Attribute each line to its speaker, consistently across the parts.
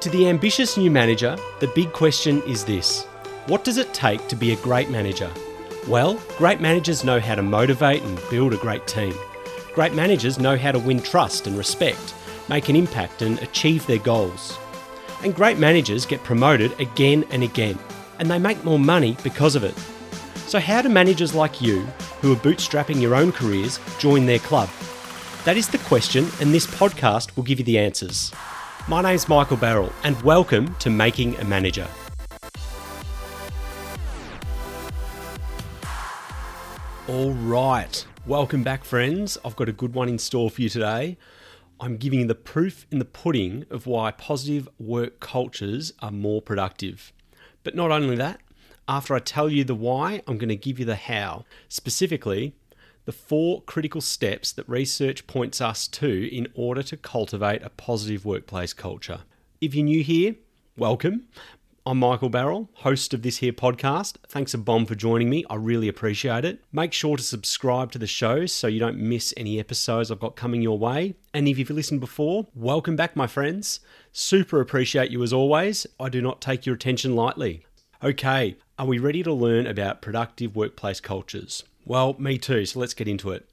Speaker 1: To the ambitious new manager, the big question is this What does it take to be a great manager? Well, great managers know how to motivate and build a great team. Great managers know how to win trust and respect, make an impact, and achieve their goals. And great managers get promoted again and again, and they make more money because of it. So, how do managers like you, who are bootstrapping your own careers, join their club? That is the question, and this podcast will give you the answers. My name's Michael Barrell, and welcome to Making a Manager. All right, welcome back, friends. I've got a good one in store for you today. I'm giving you the proof in the pudding of why positive work cultures are more productive. But not only that, after I tell you the why, I'm going to give you the how. Specifically, the four critical steps that research points us to in order to cultivate a positive workplace culture. If you're new here, welcome. I'm Michael Barrell, host of this here podcast. Thanks a bomb for joining me. I really appreciate it. Make sure to subscribe to the show so you don't miss any episodes I've got coming your way. And if you've listened before, welcome back, my friends. Super appreciate you as always. I do not take your attention lightly. Okay, are we ready to learn about productive workplace cultures? Well, me too, so let's get into it.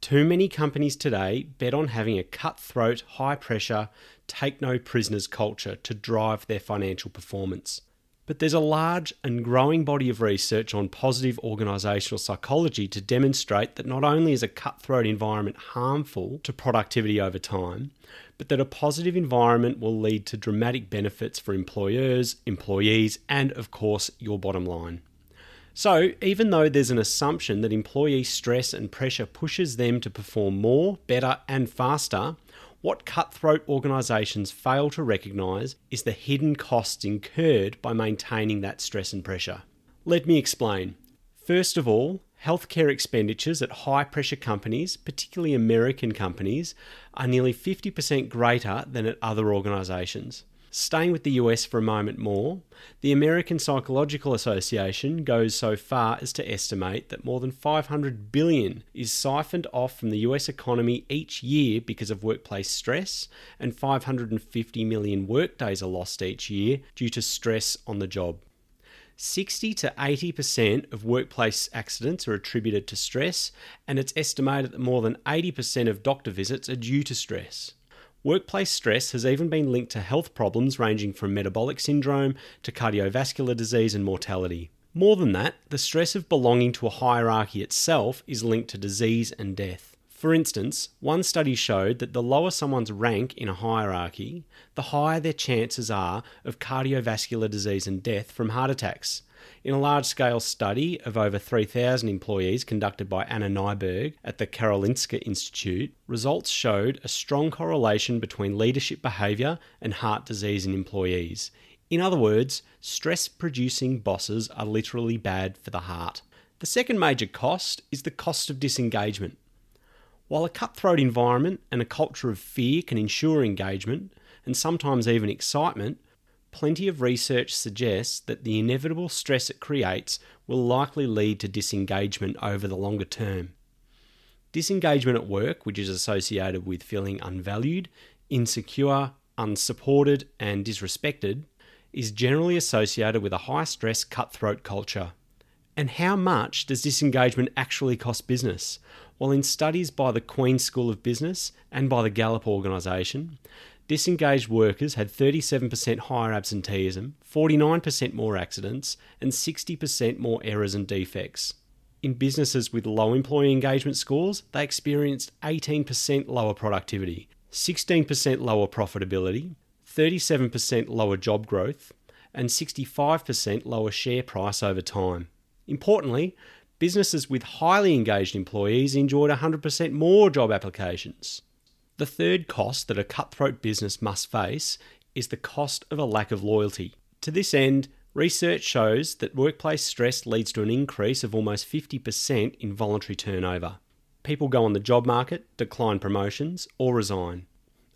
Speaker 1: Too many companies today bet on having a cutthroat, high pressure, take no prisoners culture to drive their financial performance. But there's a large and growing body of research on positive organisational psychology to demonstrate that not only is a cutthroat environment harmful to productivity over time, but that a positive environment will lead to dramatic benefits for employers, employees, and of course, your bottom line. So, even though there's an assumption that employee stress and pressure pushes them to perform more, better, and faster, what cutthroat organisations fail to recognise is the hidden costs incurred by maintaining that stress and pressure. Let me explain. First of all, healthcare expenditures at high pressure companies, particularly American companies, are nearly 50% greater than at other organisations. Staying with the US for a moment more, the American Psychological Association goes so far as to estimate that more than 500 billion is siphoned off from the US economy each year because of workplace stress, and 550 million workdays are lost each year due to stress on the job. 60 to 80% of workplace accidents are attributed to stress, and it's estimated that more than 80% of doctor visits are due to stress. Workplace stress has even been linked to health problems ranging from metabolic syndrome to cardiovascular disease and mortality. More than that, the stress of belonging to a hierarchy itself is linked to disease and death. For instance, one study showed that the lower someone's rank in a hierarchy, the higher their chances are of cardiovascular disease and death from heart attacks. In a large scale study of over 3,000 employees conducted by Anna Nyberg at the Karolinska Institute, results showed a strong correlation between leadership behaviour and heart disease in employees. In other words, stress producing bosses are literally bad for the heart. The second major cost is the cost of disengagement. While a cutthroat environment and a culture of fear can ensure engagement, and sometimes even excitement, plenty of research suggests that the inevitable stress it creates will likely lead to disengagement over the longer term. Disengagement at work, which is associated with feeling unvalued, insecure, unsupported, and disrespected, is generally associated with a high stress cutthroat culture. And how much does disengagement actually cost business? Well, in studies by the Queen's School of Business and by the Gallup organisation, disengaged workers had 37% higher absenteeism, 49% more accidents, and 60% more errors and defects. In businesses with low employee engagement scores, they experienced 18% lower productivity, 16% lower profitability, 37% lower job growth, and 65% lower share price over time. Importantly, businesses with highly engaged employees enjoyed 100% more job applications. The third cost that a cutthroat business must face is the cost of a lack of loyalty. To this end, research shows that workplace stress leads to an increase of almost 50% in voluntary turnover. People go on the job market, decline promotions, or resign.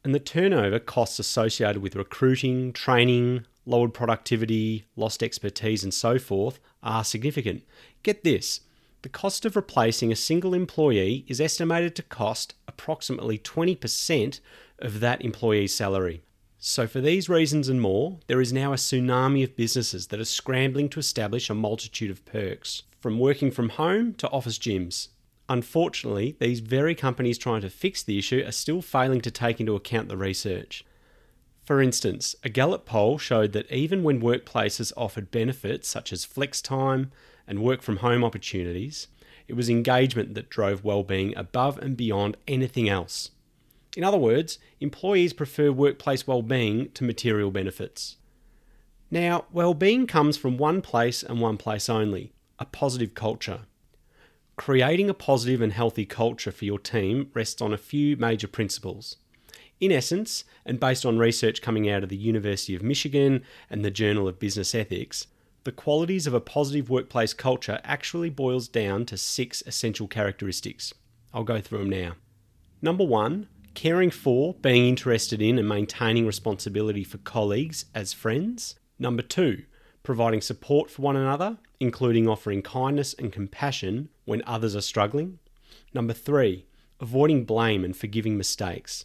Speaker 1: And the turnover costs associated with recruiting, training, lowered productivity, lost expertise, and so forth are significant. Get this the cost of replacing a single employee is estimated to cost approximately 20% of that employee's salary. So, for these reasons and more, there is now a tsunami of businesses that are scrambling to establish a multitude of perks, from working from home to office gyms. Unfortunately, these very companies trying to fix the issue are still failing to take into account the research. For instance, a Gallup poll showed that even when workplaces offered benefits such as flex time and work from home opportunities, it was engagement that drove well-being above and beyond anything else. In other words, employees prefer workplace well-being to material benefits. Now, well-being comes from one place and one place only, a positive culture. Creating a positive and healthy culture for your team rests on a few major principles. In essence, and based on research coming out of the University of Michigan and the Journal of Business Ethics, the qualities of a positive workplace culture actually boils down to six essential characteristics. I'll go through them now. Number one, caring for, being interested in, and maintaining responsibility for colleagues as friends. Number two, providing support for one another, including offering kindness and compassion when others are struggling. Number three, avoiding blame and forgiving mistakes.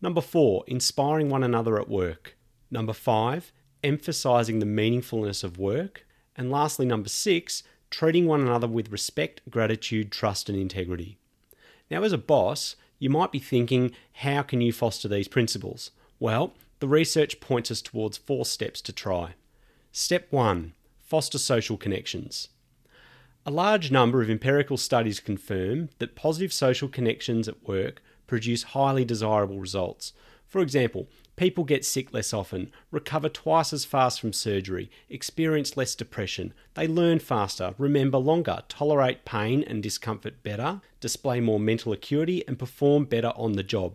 Speaker 1: Number four, inspiring one another at work. Number five, emphasizing the meaningfulness of work. And lastly, number six, treating one another with respect, gratitude, trust, and integrity. Now, as a boss, you might be thinking, how can you foster these principles? Well, the research points us towards four steps to try. Step one foster social connections. A large number of empirical studies confirm that positive social connections at work produce highly desirable results. For example, people get sick less often, recover twice as fast from surgery, experience less depression, they learn faster, remember longer, tolerate pain and discomfort better, display more mental acuity, and perform better on the job.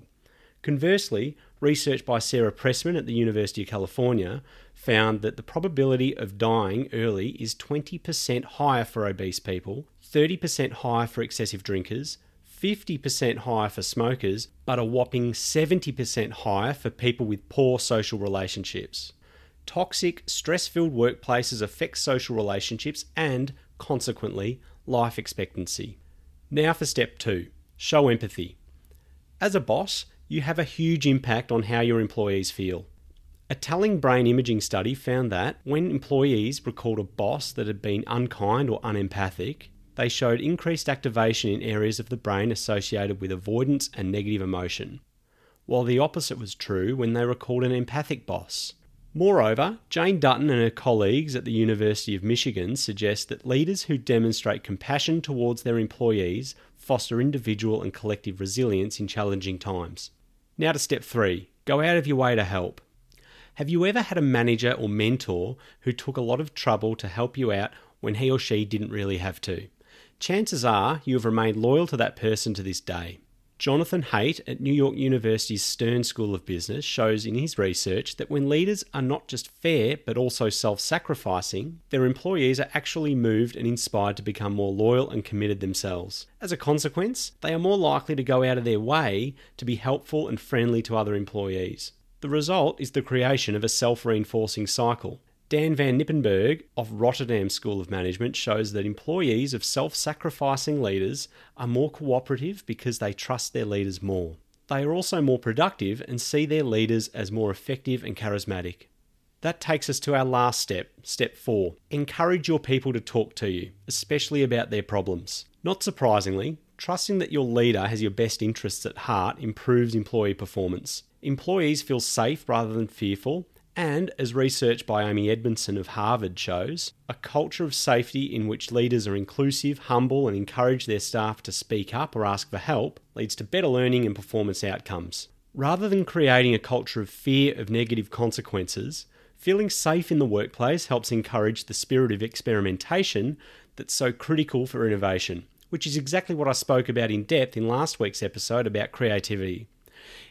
Speaker 1: Conversely, research by Sarah Pressman at the University of California found that the probability of dying early is 20% higher for obese people, 30% higher for excessive drinkers, 50% higher for smokers, but a whopping 70% higher for people with poor social relationships. Toxic, stress filled workplaces affect social relationships and, consequently, life expectancy. Now for step two show empathy. As a boss, you have a huge impact on how your employees feel. A telling brain imaging study found that when employees recalled a boss that had been unkind or unempathic, they showed increased activation in areas of the brain associated with avoidance and negative emotion, while the opposite was true when they recalled an empathic boss. Moreover, Jane Dutton and her colleagues at the University of Michigan suggest that leaders who demonstrate compassion towards their employees foster individual and collective resilience in challenging times. Now to step three go out of your way to help. Have you ever had a manager or mentor who took a lot of trouble to help you out when he or she didn't really have to? Chances are you have remained loyal to that person to this day. Jonathan Haidt at New York University's Stern School of Business shows in his research that when leaders are not just fair but also self sacrificing, their employees are actually moved and inspired to become more loyal and committed themselves. As a consequence, they are more likely to go out of their way to be helpful and friendly to other employees. The result is the creation of a self reinforcing cycle. Dan van Knippenberg of Rotterdam School of Management shows that employees of self sacrificing leaders are more cooperative because they trust their leaders more. They are also more productive and see their leaders as more effective and charismatic. That takes us to our last step, step four. Encourage your people to talk to you, especially about their problems. Not surprisingly, trusting that your leader has your best interests at heart improves employee performance. Employees feel safe rather than fearful, and, as research by Amy Edmondson of Harvard shows, a culture of safety in which leaders are inclusive, humble, and encourage their staff to speak up or ask for help leads to better learning and performance outcomes. Rather than creating a culture of fear of negative consequences, feeling safe in the workplace helps encourage the spirit of experimentation that's so critical for innovation, which is exactly what I spoke about in depth in last week's episode about creativity.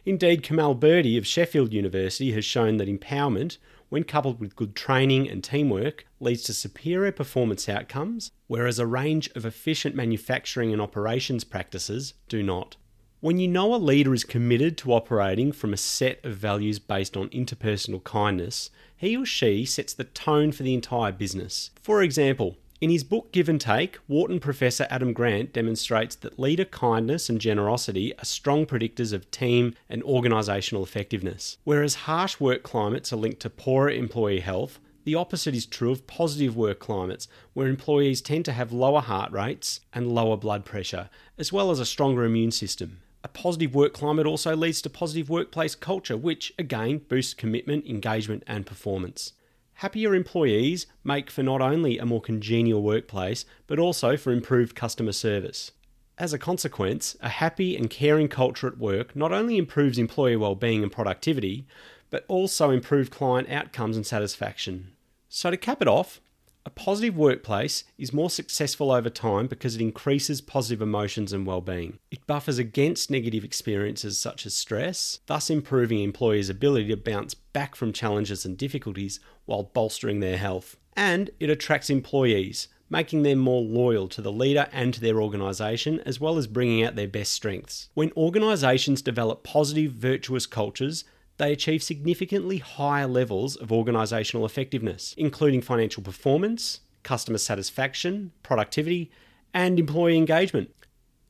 Speaker 1: Indeed, Kamal Birdi of Sheffield University has shown that empowerment, when coupled with good training and teamwork, leads to superior performance outcomes, whereas a range of efficient manufacturing and operations practices do not. When you know a leader is committed to operating from a set of values based on interpersonal kindness, he or she sets the tone for the entire business. For example, In his book Give and Take, Wharton professor Adam Grant demonstrates that leader kindness and generosity are strong predictors of team and organisational effectiveness. Whereas harsh work climates are linked to poorer employee health, the opposite is true of positive work climates, where employees tend to have lower heart rates and lower blood pressure, as well as a stronger immune system. A positive work climate also leads to positive workplace culture, which again boosts commitment, engagement, and performance. Happier employees make for not only a more congenial workplace, but also for improved customer service. As a consequence, a happy and caring culture at work not only improves employee well-being and productivity, but also improves client outcomes and satisfaction. So to cap it off, a positive workplace is more successful over time because it increases positive emotions and well-being. It buffers against negative experiences such as stress, thus improving employees' ability to bounce back from challenges and difficulties while bolstering their health. And it attracts employees, making them more loyal to the leader and to their organisation, as well as bringing out their best strengths. When organisations develop positive, virtuous cultures, they achieve significantly higher levels of organisational effectiveness, including financial performance, customer satisfaction, productivity, and employee engagement.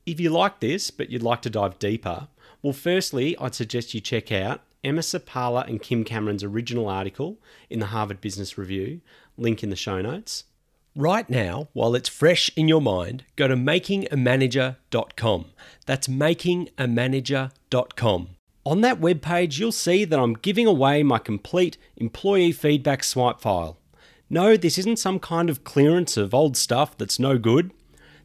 Speaker 1: If you like this, but you'd like to dive deeper, well, firstly, I'd suggest you check out Emma Seppala and Kim Cameron's original article in the Harvard Business Review, link in the show notes.
Speaker 2: Right now, while it's fresh in your mind, go to makingamanager.com. That's makingamanager.com. On that webpage, you'll see that I'm giving away my complete employee feedback swipe file. No, this isn't some kind of clearance of old stuff that's no good.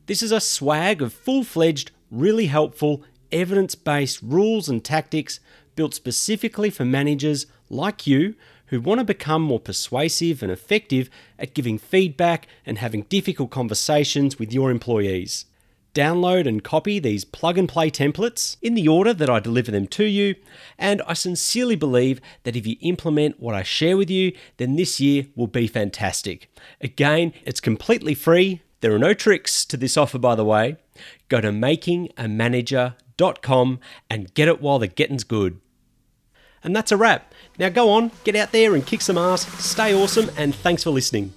Speaker 2: This is a swag of full fledged, really helpful, evidence based rules and tactics built specifically for managers like you who want to become more persuasive and effective at giving feedback and having difficult conversations with your employees download and copy these plug and play templates in the order that I deliver them to you. And I sincerely believe that if you implement what I share with you, then this year will be fantastic. Again, it's completely free. There are no tricks to this offer, by the way. Go to makingamanager.com and get it while the getting's good. And that's a wrap. Now go on, get out there and kick some ass, stay awesome, and thanks for listening.